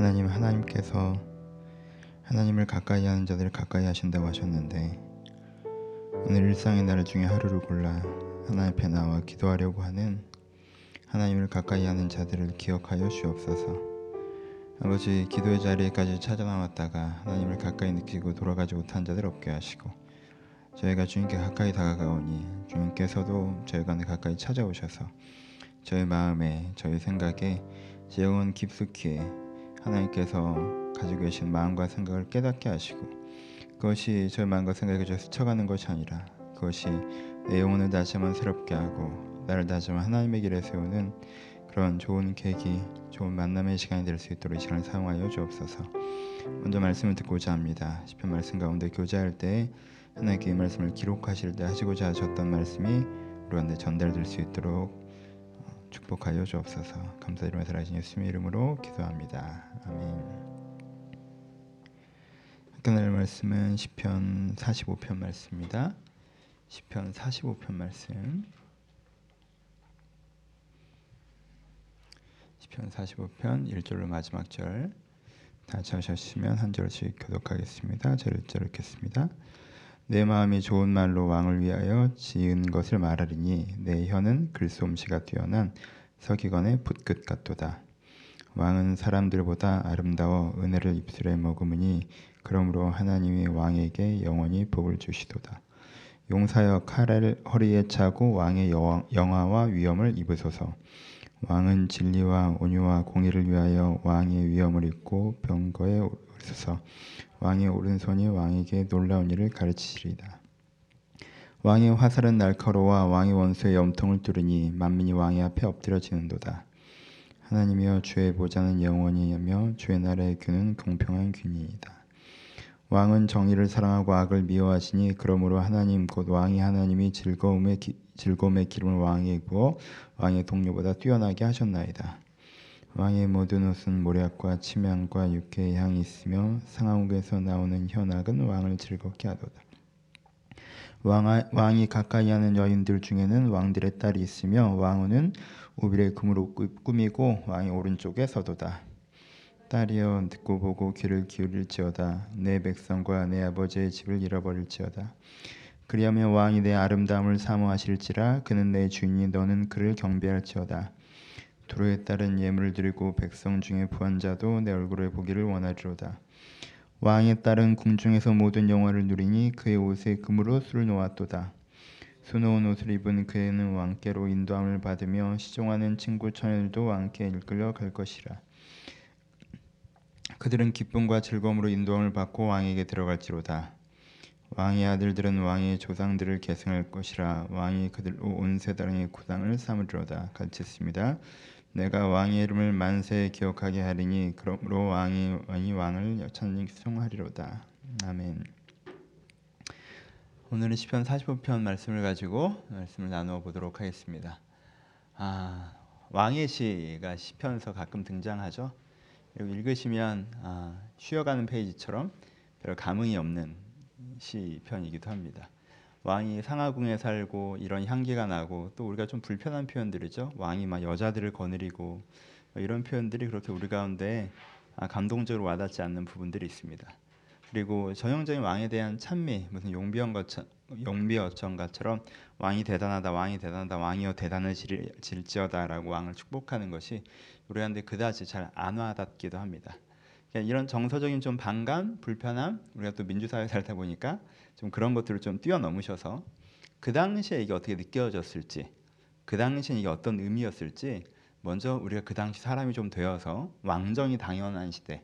하나님 하나님께서 하나님을 가까이 하는 자들을 가까이 하신다고 하셨는데 오늘 일상의 날 중에 하루를 골라 하나님 앞에 나와 기도하려고 하는 하나님을 가까이 하는 자들을 기억하여 주옵소서. 아버지 기도의 자리에까지 찾아 나왔다가 하나님을 가까이 느끼고 돌아가지 못한 자들 없게 하시고 저희가 주님께 가까이 다가가오니 주님께서도 저희가 가까이 찾아오셔서 저희 마음에 저희 생각에 지영은 깊숙이 하나님께서 가지고 계신 마음과 생각을 깨닫게 하시고 그것이 저희 마음과 생각에 저 스쳐가는 것이 아니라 그것이 내 영혼을 다시 한번 새롭게 하고 나를 다시 한번 하나님의 길에 세우는 그런 좋은 계기, 좋은 만남의 시간이 될 수 있도록 이 시간을 사용하여 주옵소서. 먼저 말씀을 듣고자 합니다. 시편 말씀 가운데 교제할 때 하나님께 이 말씀을 기록하실 때 하시고자 하셨던 말씀이 우리한테 전달될 수 있도록 축복하여 주옵소서. 감사드리며 살아계신 예수님의 이름으로 기도합니다. 아멘. 끝날 말씀은 시편 45편 말씀입니다. 시편 45편 말씀. 시편 45편 1절로 마지막 절. 다 찾으셨으면 한 절씩 교독하겠습니다. 저를 읽겠습니다. 내 마음이 좋은 말로 왕을 위하여 지은 것을 말하리니 내 혀는 글솜씨가 뛰어난 서기관의 붓끝 같도다. 왕은 사람들보다 아름다워 은혜를 입술에 머금으니 그러므로 하나님이 왕에게 영원히 복을 주시도다. 용사여 칼을 허리에 차고 왕의 영화와 위엄을 입으소서. 왕은 진리와 온유와 공의를 위하여 왕의 위엄을 입고 병거에 오르소서. 왕의 오른손이 왕에게 놀라운 일을 가르치시리다. 왕의 화살은 날카로워 왕의 원수의 염통을 뚫으니 만민이 왕의 앞에 엎드려지는도다. 하나님이여 주의 보좌는 영원히며 주의 나라의 균은 공평한 균이이다. 왕은 정의를 사랑하고 악을 미워하시니 그러므로 하나님 곧 왕이 하나님이 즐거움의 기, 즐거움의 기름을 왕에게 부어 왕의 동료보다 뛰어나게 하셨나이다. 왕의 모든 옷은 모략과 치명과 육회의 향이 있으며 상하옥에서 나오는 현악은 왕을 즐겁게 하도다. 왕아, 왕이 가까이 하는 여인들 중에는 왕들의 딸이 있으며 왕후는 우빌의 금으로 꾸미고 왕의 오른쪽에 서도다. 딸이여 듣고 보고 귀를 기울일지어다 내 백성과 내 아버지의 집을 잃어버릴지어다 그리하면 왕이 내 아름다움을 사모하실지라 그는 내 주인이 너는 그를 경배할지어다. 두로에 따른 예물을 드리고 백성 중에 부한 자도 내 얼굴을 보기를 원하리로다. 왕의 딸은 궁중에서 모든 영화를 누리니 그의 옷에 금으로 술을 놓았도다. 수놓은 옷을 입은 그에는 왕께로 인도함을 받으며 시종하는 친구 처녀들도 왕께 이끌려 갈 것이라. 그들은 기쁨과 즐거움으로 인도함을 받고 왕에게 들어갈지로다. 왕의 아들들은 왕의 조상들을 계승할 것이라 왕이 그들로 온 세상의 구상을 삼으리로다. 같이 습니다 내가 왕의 이름을 만세 기억하게 하리니 그러므로 왕이, 왕이 왕을 찬송하리로다. 아멘. 오늘은 시편 45편 말씀을 가지고 말씀을 나누어 보도록 하겠습니다. 아, 왕의 시가 시편에서 가끔 등장하죠. 읽으시면 아, 쉬어가는 페이지처럼 별 감흥이 없는 시편이기도 합니다. 왕이 상하궁에 살고 이런 향기가 나고 또 우리가 좀 불편한 표현들이죠. 왕이 막 여자들을 거느리고 이런 표현들이 그렇게 우리 가운데 아, 감동적으로 와닿지 않는 부분들이 있습니다. 그리고 전형적인 왕에 대한 찬미 무슨 용비어 것처럼 용비어천가처럼 왕이 대단하다 왕이 대단하다 왕이여 대단해질지어다라고 왕을 축복하는 것이 우리한테 그다지 잘 안 와닿기도 합니다. 이런 정서적인 좀 반감, 불편함 우리가 또 민주사회 살다 보니까 좀 그런 것들을 좀 뛰어넘으셔서 그 당시에 이게 어떻게 느껴졌을지 그 당시에 이게 어떤 의미였을지 먼저 우리가 그 당시 사람이 좀 되어서 왕정이 당연한 시대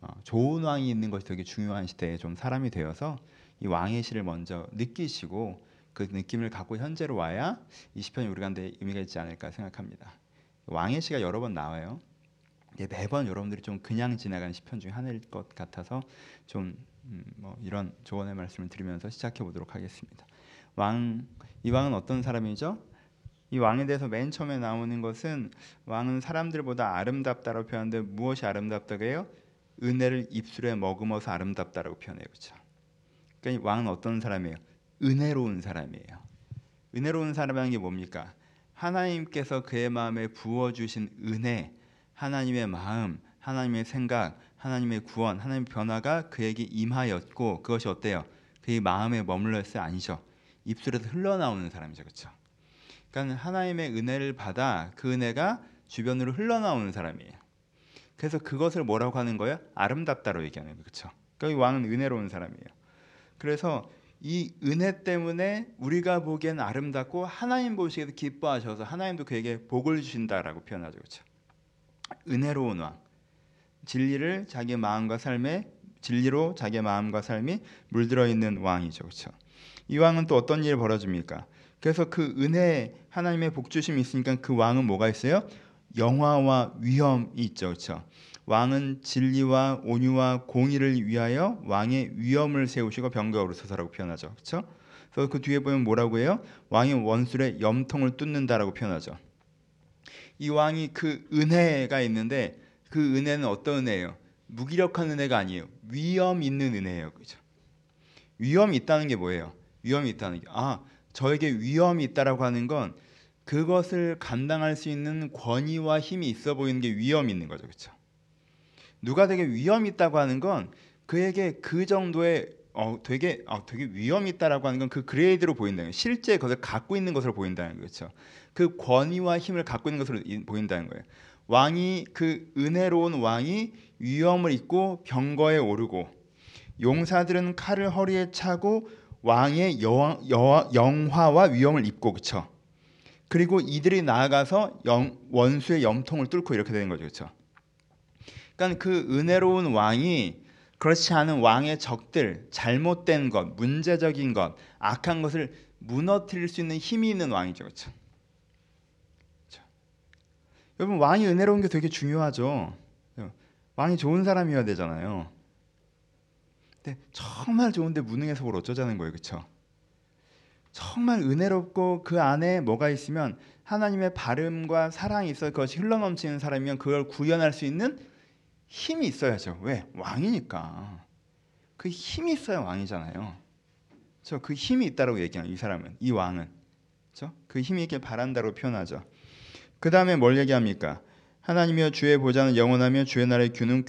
어, 좋은 왕이 있는 것이 되게 중요한 시대에 좀 사람이 되어서 이 왕의 시를 먼저 느끼시고 그 느낌을 갖고 현재로 와야 이 시편이 우리 가운데 의미가 있지 않을까 생각합니다. 왕의 시가 여러 번 나와요. 매번 여러분들이 좀 그냥 지나가는 시편 중에 하나일 것 같아서 좀뭐 음, 이런 조언의 말씀을 드리면서 시작해 보도록 하겠습니다. 왕, 이 왕은 어떤 사람이죠? 이 왕에 대해서 맨 처음에 나오는 것은 왕은 사람들보다 아름답다라고 표현하는데 무엇이 아름답다고 해요? 은혜를 입술에 머금어서 아름답다라고 표현해요. 그렇죠? 그러니까 왕은 어떤 사람이에요? 은혜로운 사람이에요. 은혜로운 사람이라는 게 뭡니까? 하나님께서 그의 마음에 부어 주신 은혜, 하나님의 마음, 하나님의 생각, 하나님의 구원, 하나님의 변화가 그에게 임하였고 그것이 어때요? 그의 마음에 머물러 있어요? 아니죠. 입술에서 흘러나오는 사람이죠. 그렇죠? 그러니까 하나님의 은혜를 받아 그 은혜가 주변으로 흘러나오는 사람이에요. 그래서 그것을 뭐라고 하는 거예요? 아름답다로 얘기하는 거예요. 그렇죠? 그러니까 이 왕은 은혜로운 사람이에요. 그래서 이 은혜 때문에 우리가 보기엔 아름답고 하나님 보시기에도 기뻐하셔서 하나님도 그에게 복을 주신다라고 표현하죠. 그렇죠? 은혜로운 왕. 진리를 자기 마음과 삶에 진리로 자기 마음과 삶이 물들어 있는 왕이죠. 그렇죠? 이 왕은 또 어떤 일을 벌어줍니까? 그래서 그 은혜 하나님의 복 주심이 있으니까 그 왕은 뭐가 있어요? 영화와 위험이 있죠. 그렇죠? 왕은 진리와 온유와 공의를 위하여 왕의 위엄을 세우시고 병거로 서서라고 표현하죠. 그렇죠? 그래서 그 뒤에 보면 뭐라고 해요? 왕이 원술의 염통을 뚫는다라고 표현하죠. 이 왕이 그 은혜가 있는데 그 은혜는 어떤 은혜예요? 무기력한 은혜가 아니에요. 위험 있는 은혜예요. 그죠? 위험이 있다는 게 뭐예요? 위험이 있다는 게 아, 저에게 위험이 있다라고 하는 건 그것을 감당할 수 있는 권위와 힘이 있어 보이는 게 위험이 있는 거죠. 그렇죠? 누가 되게 위험이 있다고 하는 건 그에게 그 정도의 어 되게 어 되게 위험이 있다라고 하는 건 그 그레이드로 보인다는 거예요. 실제 그것을 갖고 있는 것으로 보인다는 거죠. 그 권위와 힘을 갖고 있는 것으로 보인다는 거예요. 왕이 그 은혜로운 왕이 위험을 입고 병거에 오르고 용사들은 칼을 허리에 차고 왕의 여, 여, 영화와 위험을 입고 그쵸. 그리고 이들이 나아가서 영, 원수의 염통을 뚫고 이렇게 되는 거죠, 그렇죠? 그러니까 그 은혜로운 왕이 그렇지 않은 왕의 적들, 잘못된 것, 문제적인 것, 악한 것을 무너뜨릴 수 있는 힘이 있는 왕이죠? 그렇죠? 여러분 왕이 은혜로운 게 되게 중요하죠. 왕이 좋은 사람이어야 되잖아요. 근데 정말 좋은데 무능해서 그걸 어쩌자는 거예요, 그렇죠? 정말 은혜롭고 그 안에 뭐가 있으면 하나님의 바름과 사랑이 있어 그것이 흘러넘치는 사람이면 그걸 구현할 수 있는 힘이 있어야죠. 왜? 왕이니까. 그 힘이 있어야 왕이잖아요. 저그 힘이 있다라고 얘기하는 이 사람은 이 왕은 그 힘이 있길 바란다고 표현하죠. 그 다음에 뭘 얘기합니까? 하나님이여 주의 보좌는 영원하며 주의 나라의 규는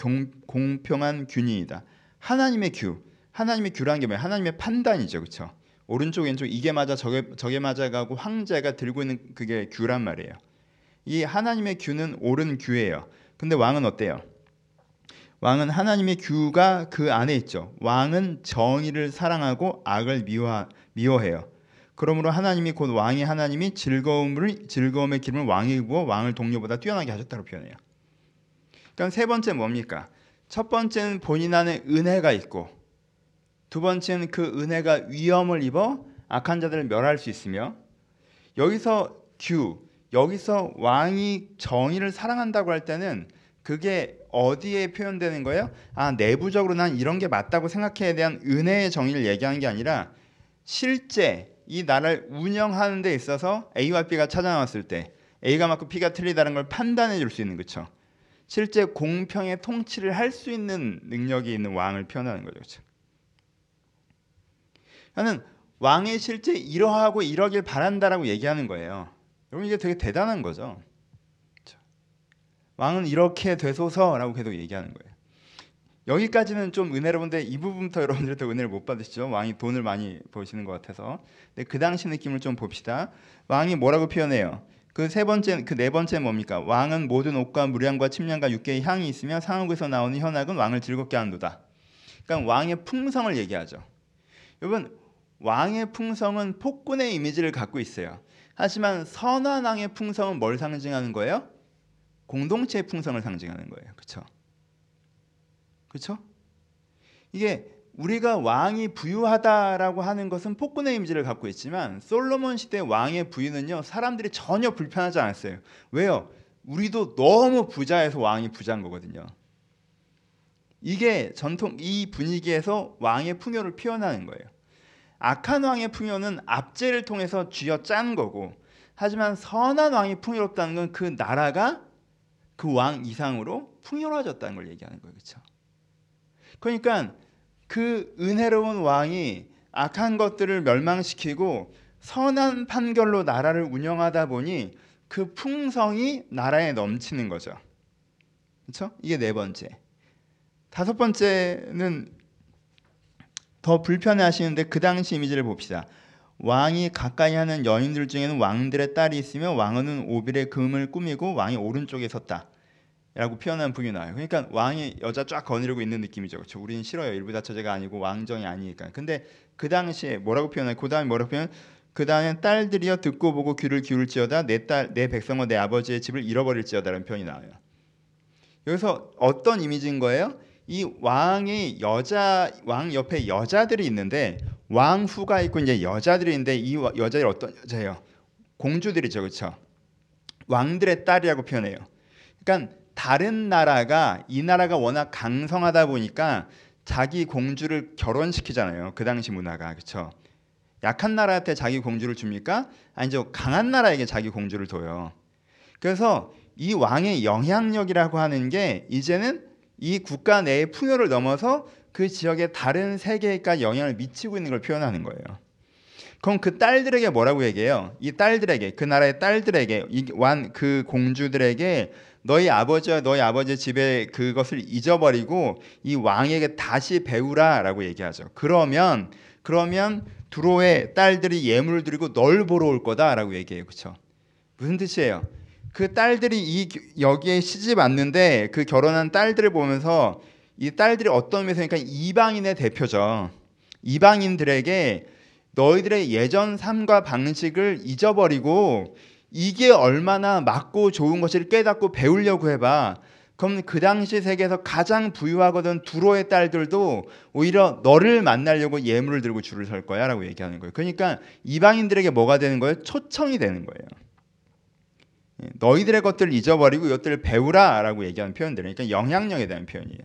공 평한 균이이다. 하나님의 규, 하나님의 규라는 게 뭐예요? 하나님의 판단이죠, 그렇죠? 오른쪽 왼쪽 이게 맞아 저게 저게 맞아가고 황제가 들고 있는 그게 규란 말이에요. 이 하나님의 규는 옳은 규예요. 근데 왕은 어때요? 왕은 하나님의 규가 그 안에 있죠. 왕은 정의를 사랑하고 악을 미워 미워해요. 그러므로 하나님이 곧 왕이 하나님이 즐거움을 즐거움의 기름을 왕이 부어 왕을 동료보다 뛰어나게 하셨다고 표현해요. 그럼 세 번째 뭡니까? 첫 번째는 본인 안에 은혜가 있고 두 번째는 그 은혜가 위험을 입어 악한 자들을 멸할 수 있으며 여기서 규 여기서 왕이 정의를 사랑한다고 할 때는 그게 어디에 표현되는 거예요? 아 내부적으로 난 이런 게 맞다고 생각해야 대한 은혜의 정의를 얘기하는 게 아니라 실제 이 나라를 운영하는 데 있어서 A와 B가 찾아나왔을 때 A가 맞고 B가 틀리다는 걸 판단해 줄 수 있는 거죠. 실제 공평의 통치를 할 수 있는 능력이 있는 왕을 표현하는 거죠. 그렇죠? 나는 왕이 실제 이러하고 이러길 바란다라고 얘기하는 거예요. 여러분 이게 되게 대단한 거죠. 그렇죠? 왕은 이렇게 되소서라고 계속 얘기하는 거예요. 여기까지는 좀 은혜로운데 이 부분부터 여러분들이 더 은혜를 못 받으시죠. 왕이 돈을 많이 버시는 것 같아서. 근데 그 당시 느낌을 좀 봅시다. 왕이 뭐라고 표현해요? 그 세 번째, 그 네 번째 뭡니까? 왕은 모든 옷과 무량과 침량과 육개의 향이 있으며 상옥에서 나오는 현악은 왕을 즐겁게 한도다. 그러니까 왕의 풍성을 얘기하죠. 여러분 왕의 풍성은 폭군의 이미지를 갖고 있어요. 하지만 선한 왕의 풍성은 뭘 상징하는 거예요? 공동체의 풍성을 상징하는 거예요. 그렇죠? 그렇죠? 이게 우리가 왕이 부유하다라고 하는 것은 폭군의 이미지를 갖고 있지만 솔로몬 시대 왕의 부유는요 사람들이 전혀 불편하지 않았어요. 왜요? 우리도 너무 부자해서 왕이 부자인 거거든요. 이게 전통 이 분위기에서 왕의 풍요를 표현하는 거예요. 악한 왕의 풍요는 압제를 통해서 쥐어짠 거고 하지만 선한 왕이 풍요롭다는 건 그 나라가 그 왕 이상으로 풍요로워졌다는 걸 얘기하는 거예요. 그렇죠? 그러니까 그 은혜로운 왕이 악한 것들을 멸망시키고 선한 판결로 나라를 운영하다 보니 그 풍성이 나라에 넘치는 거죠. 그렇죠? 이게 네 번째. 다섯 번째는 더 불편해 하시는데 그 당시 이미지를 봅시다. 왕이 가까이 하는 여인들 중에는 왕들의 딸이 있으며 왕은 오빌의 금을 꾸미고 왕이 오른쪽에 섰다. 라고 표현한 부분이 나와요. 그러니까 왕이 여자 쫙 거느리고 있는 느낌이죠. 그렇죠? 우리는 싫어요. 일부 다처제가 아니고 왕정이 아니니까. 근데 그 당시에 뭐라고 표현해? 그 다음에 뭐라고 표현? 그 다음에 딸들이여 듣고 보고 귀를 기울지어다 내 딸 내 백성과 내 아버지의 집을 잃어버릴지어다라는 표현이 나와요. 여기서 어떤 이미지인 거예요? 이 왕이 여자 왕 옆에 여자들이 있는데 왕후가 있고 이제 여자들이 있는데 이 여자들이 어떤 여자예요? 공주들이죠, 그렇죠? 왕들의 딸이라고 표현해요. 그러니까 다른 나라가 이 나라가 워낙 강성하다 보니까 자기 공주를 결혼시키잖아요. 그 당시 문화가 그렇죠. 약한 나라한테 자기 공주를 줍니까? 아니죠. 강한 나라에게 자기 공주를 둬요. 그래서 이 왕의 영향력이라고 하는 게 이제는 이 국가 내의 풍요를 넘어서 그 지역의 다른 세계에까지 영향을 미치고 있는 걸 표현하는 거예요. 그럼 그 딸들에게 뭐라고 얘기해요? 이 딸들에게 그 나라의 딸들에게 완 그 공주들에게 너희 아버지와 너희 아버지 집에 그것을 잊어버리고 이 왕에게 다시 배우라라고 얘기하죠. 그러면 그러면 두로의 딸들이 예물을 드리고 널 보러 올 거다라고 얘기해요. 그렇죠? 무슨 뜻이에요? 그 딸들이 이 여기에 시집 왔는데 그 결혼한 딸들을 보면서 이 딸들이 어떤 의미에서 그러니까 이방인의 대표죠. 이방인들에게 너희들의 예전 삶과 방식을 잊어버리고 이게 얼마나 맞고 좋은 것을 깨닫고 배우려고 해봐. 그럼 그 당시 세계에서 가장 부유하거든 두로의 딸들도 오히려 너를 만나려고 예물을 들고 줄을 설 거야 라고 얘기하는 거예요. 그러니까 이방인들에게 뭐가 되는 거예요? 초청이 되는 거예요. 예, 너희들의 것들을 잊어버리고 이것들을 배우라 라고 얘기하는 표현들. 그러니까 영향력에 대한 표현이에요.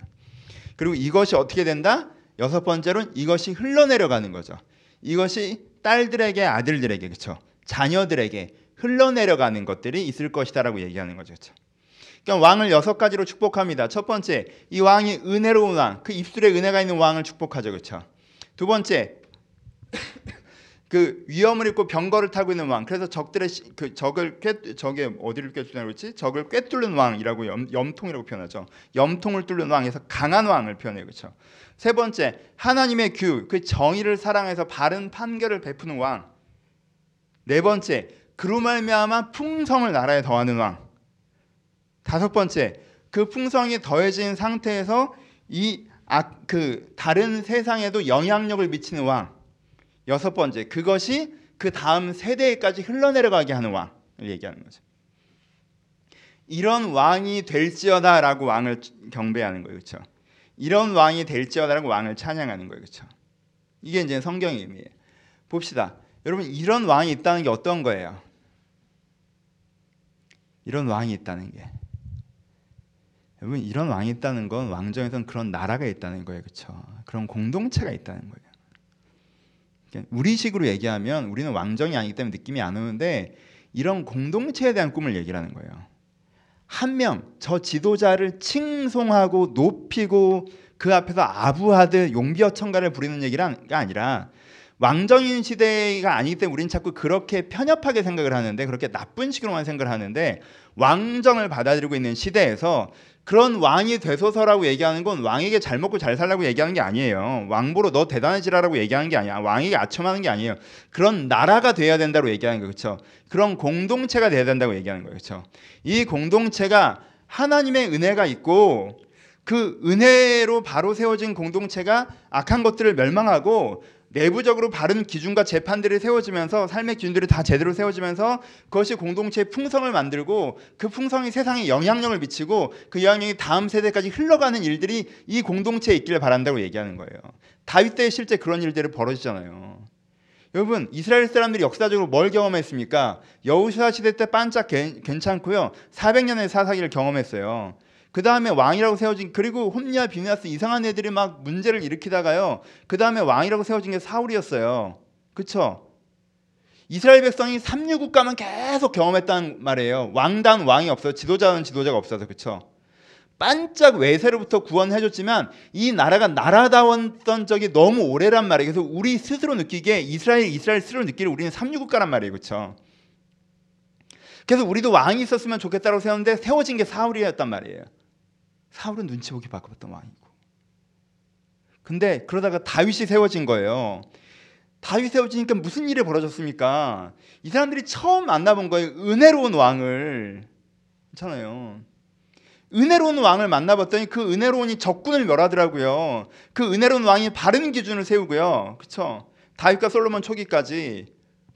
그리고 이것이 어떻게 된다? 여섯 번째로는 이것이 흘러내려가는 거죠. 이것이 딸들에게 아들들에게 그렇죠. 자녀들에게 흘러내려가는 것들이 있을 것이다라고 얘기하는 거죠. 그렇죠? 그러니까 왕을 여섯 가지로 축복합니다. 첫 번째, 이 왕이 은혜로운 왕, 그 입술에 은혜가 있는 왕을 축복하죠. 그렇죠? 두 번째, 그 위험을 입고 병거를 타고 있는 왕. 그래서 적들의 그 적을 꿰 적에 어디를 꿰뚫나 그렇지? 적을 꿰뚫는 왕이라고 염, 염통이라고 표현하죠. 염통을 뚫는 왕에서 강한 왕을 표현해요. 그렇죠? 세 번째, 하나님의 규, 그 정의를 사랑해서 바른 판결을 베푸는 왕. 네 번째, 그로 말미암아 풍성을 나라에 더하는 왕. 다섯 번째, 그 풍성이 더해진 상태에서 이 아, 그 다른 세상에도 영향력을 미치는 왕. 여섯 번째, 그것이 그 다음 세대까지 흘러내려가게 하는 왕을 얘기하는 거죠. 이런 왕이 될지어다라고 왕을 경배하는 거예요, 그렇죠? 이런 왕이 될지어다라고 왕을 찬양하는 거예요, 그렇죠? 이게 이제 성경의 의미예요. 봅시다, 여러분 이런 왕이 있다는 게 어떤 거예요? 이런 왕이 있다는 게 여러분 이런 왕이 있다는 건 왕정에선 그런 나라가 있다는 거예요, 그렇죠? 그런 공동체가 있다는 거예요. 우리식으로 얘기하면 우리는 왕정이 아니기 때문에 느낌이 안 오는데 이런 공동체에 대한 꿈을 얘기하는 거예요. 한 명, 저 지도자를 칭송하고 높이고 그 앞에서 아부하듯 용비어천가를 부리는 얘기가 아니라 왕정인 시대가 아니기 때문에 우리는 자꾸 그렇게 편협하게 생각을 하는데 그렇게 나쁜 식으로만 생각을 하는데 왕정을 받아들이고 있는 시대에서 그런 왕이 되소서라고 얘기하는 건 왕에게 잘 먹고 잘 살라고 얘기하는 게 아니에요. 왕보로 너 대단해지라라고 얘기하는 게 아니야. 왕에게 아첨하는 게 아니에요. 그런 나라가 돼야 된다고 얘기하는 거예요. 그렇죠? 그런 공동체가 돼야 된다고 얘기하는 거예요. 그렇죠? 이 공동체가 하나님의 은혜가 있고 그 은혜로 바로 세워진 공동체가 악한 것들을 멸망하고 내부적으로 바른 기준과 재판들이 세워지면서 삶의 기준들이 다 제대로 세워지면서 그것이 공동체의 풍성을 만들고 그 풍성이 세상에 영향력을 미치고 그 영향력이 다음 세대까지 흘러가는 일들이 이 공동체에 있기를 바란다고 얘기하는 거예요. 다윗 때 실제 그런 일들이 벌어지잖아요. 여러분 이스라엘 사람들이 역사적으로 뭘 경험했습니까? 여우수아 시대 때 반짝 괜찮고요. 400년의 사사기를 경험했어요. 그 다음에 왕이라고 세워진 그리고 홈리아 비나스 이상한 애들이 막 문제를 일으키다가요. 그 다음에 왕이라고 세워진 게 사울이었어요. 그쵸? 이스라엘 백성이 삼류 국가만 계속 경험했단 말이에요. 왕단 왕이 없어, 지도자는 지도자가 없어서 그쵸? 반짝 외세로부터 구원해줬지만 이 나라가 나라다웠던 적이 너무 오래란 말이에요. 그래서 우리 스스로 느끼기에 이스라엘 이스라엘 스스로 느끼를 우리는 삼류국가란 말이에요, 그렇죠? 그래서 우리도 왕이 있었으면 좋겠다고 세웠는데 세워진 게 사울이었단 말이에요. 사울은 눈치 보기 바빴던 왕이고. 근데 그러다가 다윗이 세워진 거예요. 다윗이 세워지니까 무슨 일이 벌어졌습니까? 이 사람들이 처음 만나본 거예요. 은혜로운 왕을. 괜찮아요. 은혜로운 왕을 만나봤더니 그 은혜로운이 적군을 멸하더라고요. 그 은혜로운 왕이 바른 기준을 세우고요. 그렇죠? 다윗과 솔로몬 초기까지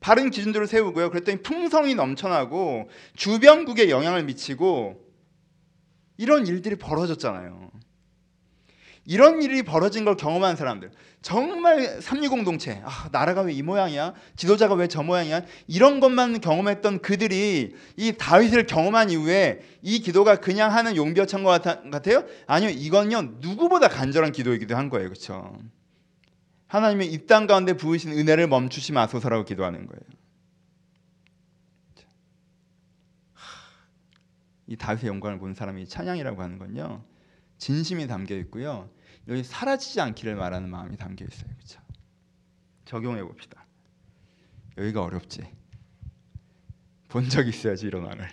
바른 기준들을 세우고요. 그랬더니 풍성이 넘쳐나고 주변국에 영향을 미치고 이런 일들이 벌어졌잖아요. 이런 일이 벌어진 걸 경험한 사람들. 정말 삼류 공동체. 아, 나라가 왜 이 모양이야? 지도자가 왜 저 모양이야? 이런 것만 경험했던 그들이 이 다윗을 경험한 이후에 이 기도가 그냥 하는 용비어찬 것 같아요? 아니요 이건요 누구보다 간절한 기도이기도 한 거예요. 그렇죠 하나님의 이땅 가운데 부으신 은혜를 멈추지 마소서라고 기도하는 거예요 이 다윗의 영광을 본 사람이 찬양이라고 하는 건요. 진심이 담겨 있고요. 여기 사라지지 않기를 말하는 마음이 담겨 있어요. 그렇죠? 적용해 봅시다. 여기가 어렵지. 본 적 있어야지 이런 말을.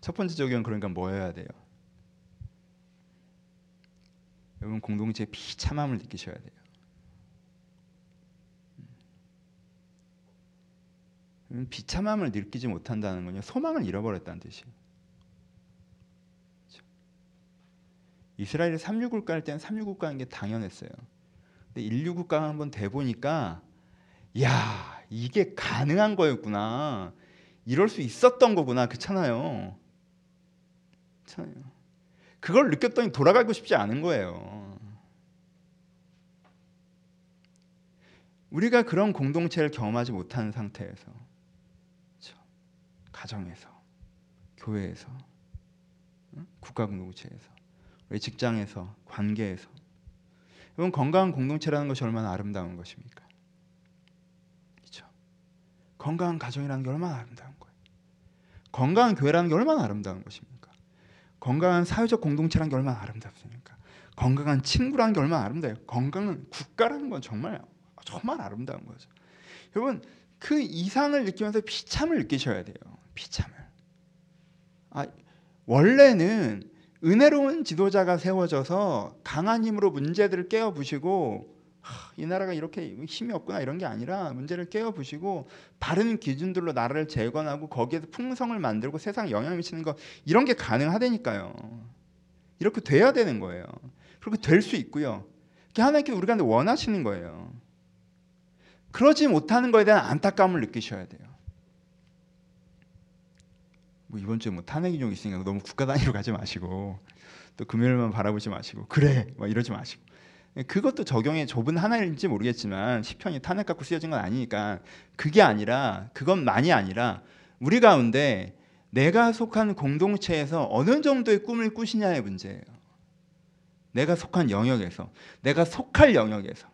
첫 번째 적용 그러니까 뭐여야 돼요? 여러분 공동체의 비참함을 느끼셔야 돼요. 비참함을 느끼지 못한다는 건요 소망을 잃어버렸다는 뜻이에요. 그렇죠? 이스라엘이 369갈 때는 369 가는 게 당연했어요. 근데 169가 한번 돼 보니까 야 이게 가능한 거였구나. 이럴 수 있었던 거구나. 그렇잖아요. 그렇잖아요. 그걸 느꼈더니 돌아가고 싶지 않은 거예요. 우리가 그런 공동체를 경험하지 못하는 상태에서 가정에서, 교회에서, 국가 공동체에서, 우리 직장에서, 관계에서. 여러분 건강한 공동체라는 것이 얼마나 아름다운 것입니까? 그렇죠? 건강한 가정이라는 게 얼마나 아름다운 거예요. 건강한 교회라는 게 얼마나 아름다운 것입니까? 건강한 사회적 공동체라는 게 얼마나 아름답습니까? 건강한 친구라는 게 얼마나 아름다워요. 건강한 국가라는 건 정말 정말 아름다운 거죠. 여러분 그 이상을 느끼면서 비참을 느끼셔야 돼요. 비참을. 아, 원래는 은혜로운 지도자가 세워져서 강한 힘으로 문제들을 깨어 부시고 이 나라가 이렇게 힘이 없구나 이런 게 아니라 문제를 깨어 부시고 바른 기준들로 나라를 재건하고 거기에서 풍성을 만들고 세상 영향을 미치는 거 이런 게 가능하다니까요. 이렇게 돼야 되는 거예요. 그렇게 될수 있고요. 그게 하나님께 우리가 원하시는 거예요. 그러지 못하는 거에 대한 안타까움을 느끼셔야 돼요. 뭐 이번 주에 뭐 탄핵 인용 있으니까 너무 국가 단위로 가지 마시고 또 금요일만 바라보지 마시고 그래! 막 이러지 마시고. 그것도 적용의 좁은 하나일지 모르겠지만 시편이 탄핵 갖고 쓰여진 건 아니니까 그게 아니라 그것만이 아니라 우리 가운데 내가 속한 공동체에서 어느 정도의 꿈을 꾸시냐의 문제예요. 내가 속한 영역에서 내가 속할 영역에서.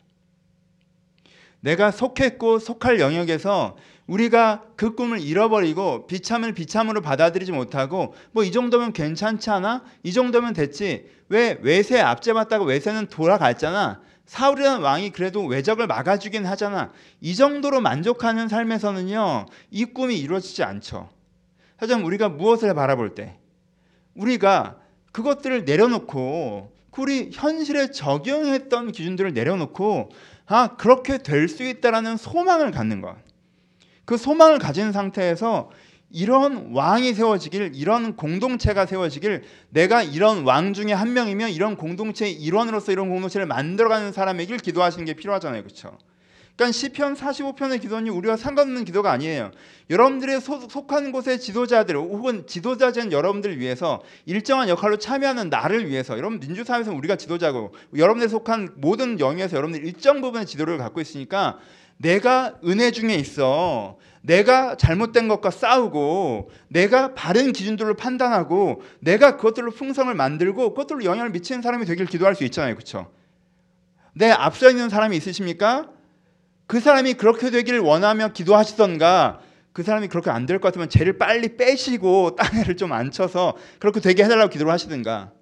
내가 속했고 속할 영역에서 우리가 그 꿈을 잃어버리고 비참을 비참으로 받아들이지 못하고 뭐 이 정도면 괜찮지 않아? 이 정도면 됐지. 왜 외세 압제받다가 외세는 돌아갔잖아. 사울이라는 왕이 그래도 외적을 막아주긴 하잖아. 이 정도로 만족하는 삶에서는요, 이 꿈이 이루어지지 않죠. 하지만 우리가 무엇을 바라볼 때, 우리가 그것들을 내려놓고, 우리 현실에 적용했던 기준들을 내려놓고, 아, 그렇게 될 수 있다라는 소망을 갖는 것. 그 소망을 가진 상태에서 이런 왕이 세워지길, 이런 공동체가 세워지길, 내가 이런 왕 중에 한 명이면 이런 공동체의 일원으로서 이런 공동체를 만들어가는 사람에게 기도하시는 게 필요하잖아요, 그렇죠? 그러니까 시편 45편의 기도는 우리와 상관없는 기도가 아니에요. 여러분들의 소, 속한 곳의 지도자들 혹은 지도자진 여러분들을 위해서 일정한 역할로 참여하는 나를 위해서 여러분 민주사회에서 우리가 지도자고 여러분들 속한 모든 영역에서 여러분들 일정 부분의 지도를 갖고 있으니까 내가 은혜 중에 있어. 내가 잘못된 것과 싸우고 내가 바른 기준들로 판단하고 내가 그것들로 풍성을 만들고 그것들로 영향을 미치는 사람이 되길 기도할 수 있잖아요. 그렇죠? 내 앞서 있는 사람이 있으십니까? 그 사람이 그렇게 되기를 원하며 기도하시던가 그 사람이 그렇게 안 될 것 같으면 죄를 빨리 빼시고 땅에를 좀 앉혀서 그렇게 되게 해달라고 기도를 하시든가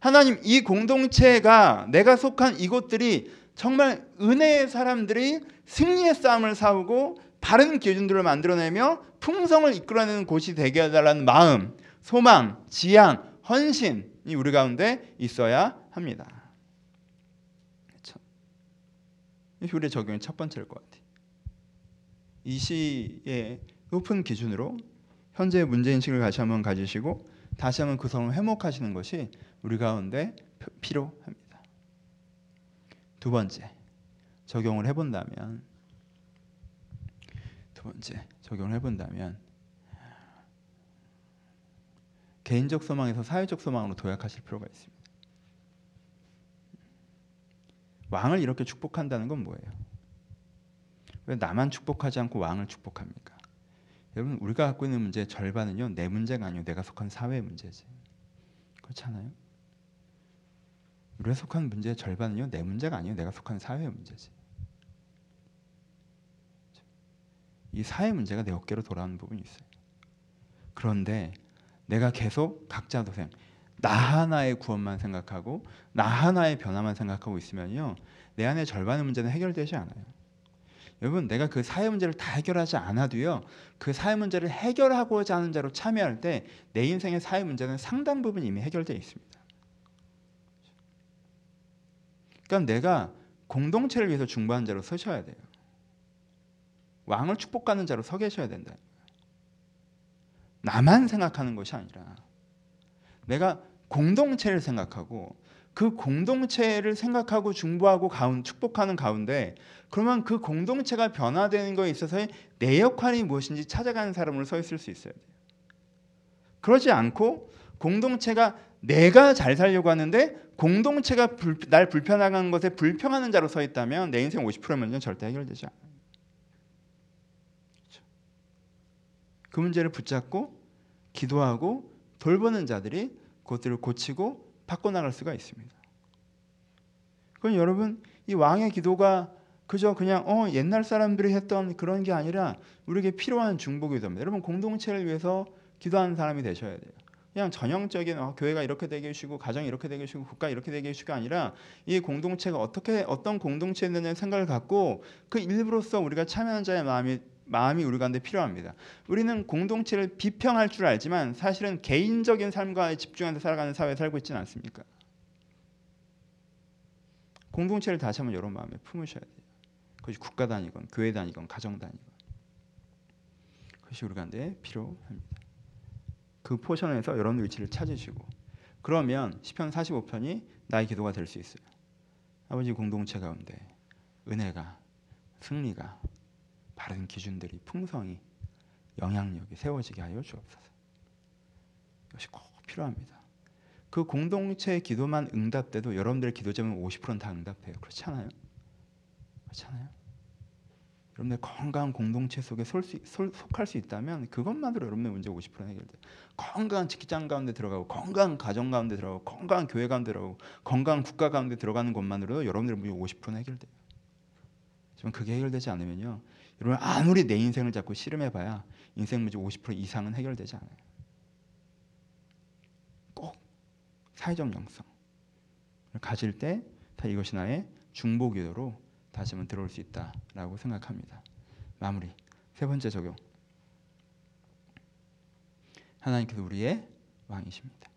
하나님 이 공동체가 내가 속한 이곳들이 정말 은혜의 사람들이 승리의 싸움을 싸우고 바른 기준들을 만들어내며 풍성을 이끌어내는 곳이 되게 해달라는 마음, 소망, 지향, 헌신이 우리 가운데 있어야 합니다. 그렇죠? 이게 우리의 적용의 첫 번째일 것 같아요. 이 시의 높은 기준으로 현재의 문제인식을 다시 한번 가지시고 다시 한번 그 성을 회복하시는 것이 우리 가운데 필요합니다. 두 번째 적용을 해본다면 두 번째 적용을 해본다면 개인적 소망에서 사회적 소망으로 도약하실 필요가 있습니다. 왕을 이렇게 축복한다는 건 뭐예요? 왜 나만 축복하지 않고 왕을 축복합니까? 여러분 우리가 갖고 있는 문제의 절반은요 내 문제가 아니고 내가 속한 사회의 문제지. 그렇지 않아요? 우리가 속한 문제의 절반은요 내 문제가 아니고 내가 속한 사회의 문제지. 이 사회 문제가 내 어깨로 돌아오는 부분이 있어요. 그런데 내가 계속 각자 도생, 나 하나의 구원만 생각하고 나 하나의 변화만 생각하고 있으면요 내 안에 절반의 문제는 해결되지 않아요. 여러분 내가 그 사회 문제를 다 해결하지 않아도요 그 사회 문제를 해결하고자 하는 자로 참여할 때 내 인생의 사회 문제는 상당 부분 이미 해결되어 있습니다. 그러니까 내가 공동체를 위해서 중보하는 자로 서셔야 돼요. 왕을 축복하는 자로 서 계셔야 된다. 나만 생각하는 것이 아니라 내가 공동체를 생각하고 그 공동체를 생각하고 중보하고 가운 축복하는 가운데 그러면 그 공동체가 변화되는 것에 있어서의 내 역할이 무엇인지 찾아가는 사람으로 서 있을 수 있어야 돼요. 그러지 않고 공동체가 내가 잘 살려고 하는데 공동체가 불, 날 불편하는 것에 불평하는 자로 서 있다면 내 인생 50%면 절대 해결되지 않아요. 그렇죠? 그 문제를 붙잡고 기도하고 돌보는 자들이 그것들을 고치고 바꿔나갈 수가 있습니다. 그럼 여러분 이 왕의 기도가 그저 그냥 어 옛날 사람들이 했던 그런 게 아니라 우리에게 필요한 중보 기도입니다. 여러분 공동체를 위해서 기도하는 사람이 되셔야 돼요. 그냥 전형적인 어, 교회가 이렇게 되게 해주시고 가정이 이렇게 되게 해주시고 국가 이렇게 되게 해주시가 아니라 이 공동체가 어떻게 어떤 공동체냐는 생각을 갖고 그 일부로서 우리가 참여하는 자의 마음이 마음이 우리 가운데 필요합니다. 우리는 공동체를 비평할 줄 알지만 사실은 개인적인 삶과 집중해서 살아가는 사회에 살고 있지는 않습니까? 공동체를 다시 한번 여러 마음에 품으셔야 돼요. 그것이 국가 단위건 교회 단위건 가정 단위건 그것이 우리 가운데 필요합니다. 그 포션에서 여러분 위치를 찾으시고 그러면 시편 45편이 나의 기도가 될 수 있어요. 아버지 공동체 가운데 은혜가 승리가 바른 기준들이 풍성이 영향력이 세워지게 하여 주옵소서. 이것이 꼭 필요합니다. 그 공동체 기도만 응답돼도 여러분들의 기도 제목 50%는 다 응답해요. 그렇지 않아요? 여러분들 건강한 공동체 속에 수, 속할 수 있다면 그것만으로 여러분의 문제 50% 해결돼요. 건강한 직장 가운데 들어가고 건강한 가정 가운데 들어가고 건강한 교회 가운데 들어가고 건강한 국가 가운데 들어가는 것만으로도 여러분들의 문제 50% 해결돼요. 지금 그게 해결되지 않으면요. 여러분 아무리 내 인생을 잡고 씨름해봐야 인생 문제 50% 이상은 해결되지 않아요. 꼭 사회적 영성을 가질 때 이것이 나의 중보 기도로 다시 한번 들어올 수 있다라고 생각합니다. 마무리 세 번째 적용. 하나님께서 우리의 왕이십니다.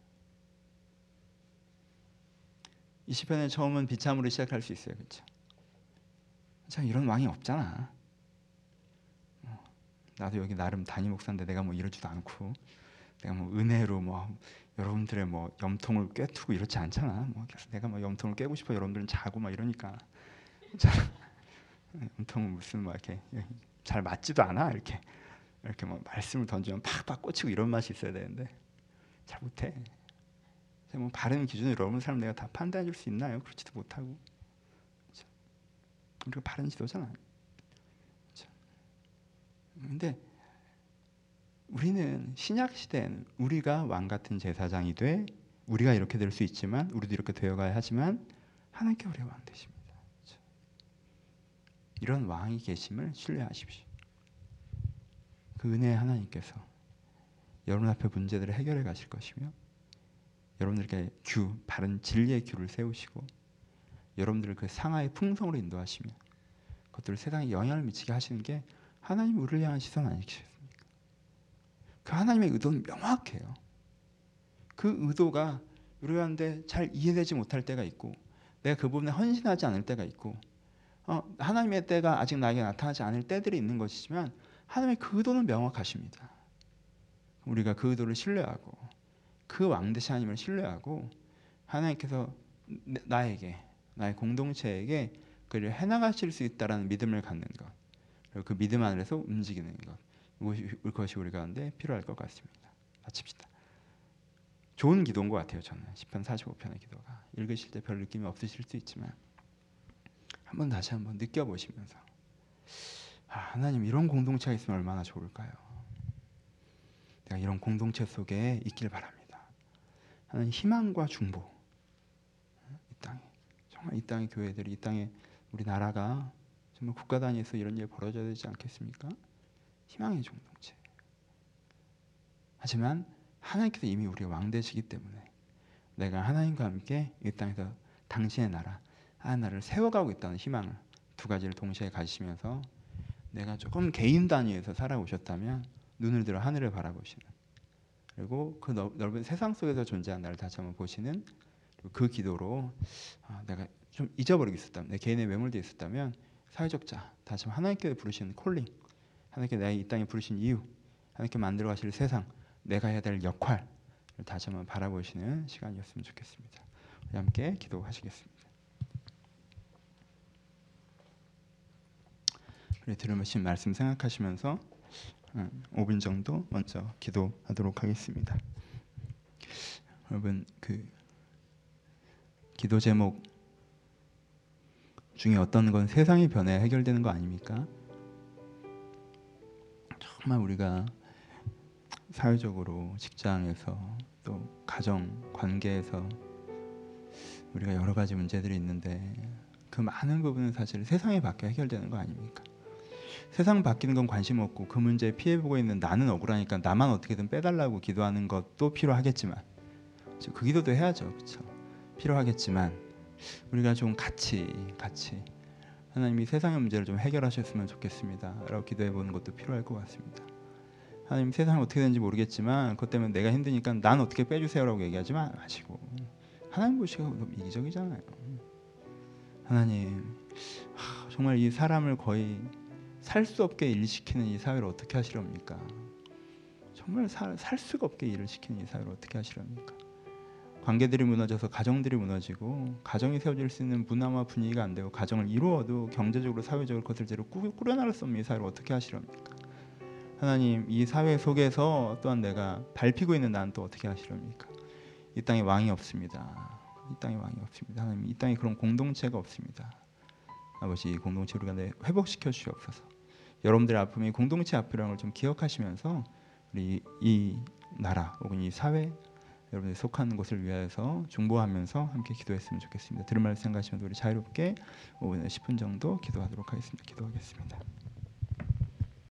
이 시편의 처음은 비참으로 시작할 수 있어요, 그렇죠? 참 이런 왕이 없잖아. 어, 나도 여기 나름 단임 목사인데 내가 뭐 이러지도 않고 내가 뭐 은혜로 뭐 여러분들의 뭐 염통을 꿰투고 이렇지 않잖아. 뭐 내가 뭐 염통을 깨고 싶어 여러분들은 자고 막 이러니까 염통은 무슨 뭐 이렇게 잘 맞지도 않아 이렇게 이렇게 뭐 말씀을 던지면 팍팍 꽂히고 이런 맛이 있어야 되는데 잘 못해. 뭐 바른 기준으로 여러분 사람 내가 다 판단해 줄 수 있나요? 그렇지도 못하고. 그렇죠? 우리가 바른 지도잖아. 근데 우리는 신약 시대는 우리가 왕 같은 제사장이 돼 우리가 이렇게 될 수 있지만 우리도 이렇게 되어가야 하지만 하나님께 우리가 왕 되십니다. 이런 왕이 계심을 신뢰하십시오. 그 은혜의 하나님께서 여러분 앞에 문제들을 해결해 가실 것이며 여러분들께 규, 바른 진리의 규를 세우시고 여러분들을 그 상하의 풍성으로 인도하시며 그것들을 세상에 영향을 미치게 하시는 게 하나님 우리를 향한 시선 아니겠습니까? 그 하나님의 의도는 명확해요. 그 의도가 우리한테 잘 이해되지 못할 때가 있고 내가 그 부분에 헌신하지 않을 때가 있고 어, 하나님의 때가 아직 나에게 나타나지 않을 때들이 있는 것이지만 하나님의 그 의도는 명확하십니다. 우리가 그 의도를 신뢰하고 그 왕대신 하나님을 신뢰하고 하나님께서 나에게 나의 공동체에게 그를 해나가실 수 있다라는 믿음을 갖는 것 그리고 그 믿음 안에서 움직이는 것 이것이 우리 가운데 필요할 것 같습니다. 마칩시다. 좋은 기도인 것 같아요. 저는 10편 45편의 기도가 읽으실 때 별 느낌이 없으실 수 있지만 한번 다시 한번 느껴보시면서 아, 하나님 이런 공동체가 있으면 얼마나 좋을까요? 내가 이런 공동체 속에 있길 바랍니다. 하나님 희망과 중보 이 땅에 정말 이 땅의 교회들이 이 땅에 우리 나라가 정말 국가 단위에서 이런 일 벌어져야 되지 않겠습니까? 희망의 공동체. 하지만 하나님께서 이미 우리의 왕 되시기 때문에 내가 하나님과 함께 이 땅에서 당신의 나라, 하나님 나라를 세워가고 있다는 희망을 두 가지를 동시에 가지시면서 내가 조금 개인 단위에서 살아오셨다면 눈을 들어 하늘을 바라보시는 그리고 그 넓은 세상 속에서 존재한 나를 다시 한번 보시는 그 기도로 아, 내가 좀 잊어버리고 있었다면 내 개인에 매몰되어 있었다면 사회적 자 다시 한번 하나님께 부르시는 콜링 하나님께 내가 이 땅에 부르신 이유 하나님께 만들어 가실 세상 내가 해야 될 역할을 다시 한번 바라보시는 시간이었으면 좋겠습니다. 함께 기도하시겠습니다. 우리 들으신 말씀 생각하시면서 5분 음, 정도 먼저 기도하도록 하겠습니다. 여러분 그 기도 제목 중에 어떤 건 세상이 변해 해결되는 거 아닙니까? 정말 우리가 사회적으로 직장에서 또 가정 관계에서 우리가 여러 가지 문제들이 있는데 그 많은 부분은 사실 세상에 밖에 해결되는 거 아닙니까? 세상 바뀌는 건 관심 없고 그 문제에 피해 보고 있는 나는 억울하니까 나만 어떻게든 빼달라고 기도하는 것도 필요하겠지만 그 기도도 해야죠, 그렇죠? 필요하겠지만 우리가 좀 같이 같이 하나님이 세상의 문제를 좀 해결하셨으면 좋겠습니다.라고 기도해 보는 것도 필요할 것 같습니다. 하나님 세상이 어떻게 되는지 모르겠지만 그것 때문에 내가 힘드니까 난 어떻게 빼주세요 라고 얘기하지 마시고 하나님 보시기가 너무 이기적이잖아요. 하나님 정말 이 사람을 거의 살 수 없게 일 시키는 이 사회를 어떻게 하시렵니까? 정말 살, 살 수가 없게 일을 시키는 이 사회를 어떻게 하시렵니까? 관계들이 무너져서 가정들이 무너지고 가정이 세워질 수 있는 문화와 분위기가 안 되고 가정을 이루어도 경제적으로 사회적으로 것을 제로 꾸려나갈 수 없는 이 사회를 어떻게 하시렵니까? 하나님 이 사회 속에서 또한 내가 밟히고 있는 나는 또 어떻게 하시렵니까? 이 땅에 왕이 없습니다. 이 땅에 왕이 없습니다. 하나님 이 땅에 그런 공동체가 없습니다. 아버지 이 공동체 우리가 회복시켜 주시옵소서. 여러분들의 아픔이 공동체 아픔이라는 걸 좀 기억하시면서 우리 이 나라 혹은 이 사회 여러분들이 속하는 곳을 위하여서 중보하면서 함께 기도했으면 좋겠습니다. 들은 말 생각하시면 우리 자유롭게 5분에 10분 정도 기도하도록 하겠습니다. 기도하겠습니다.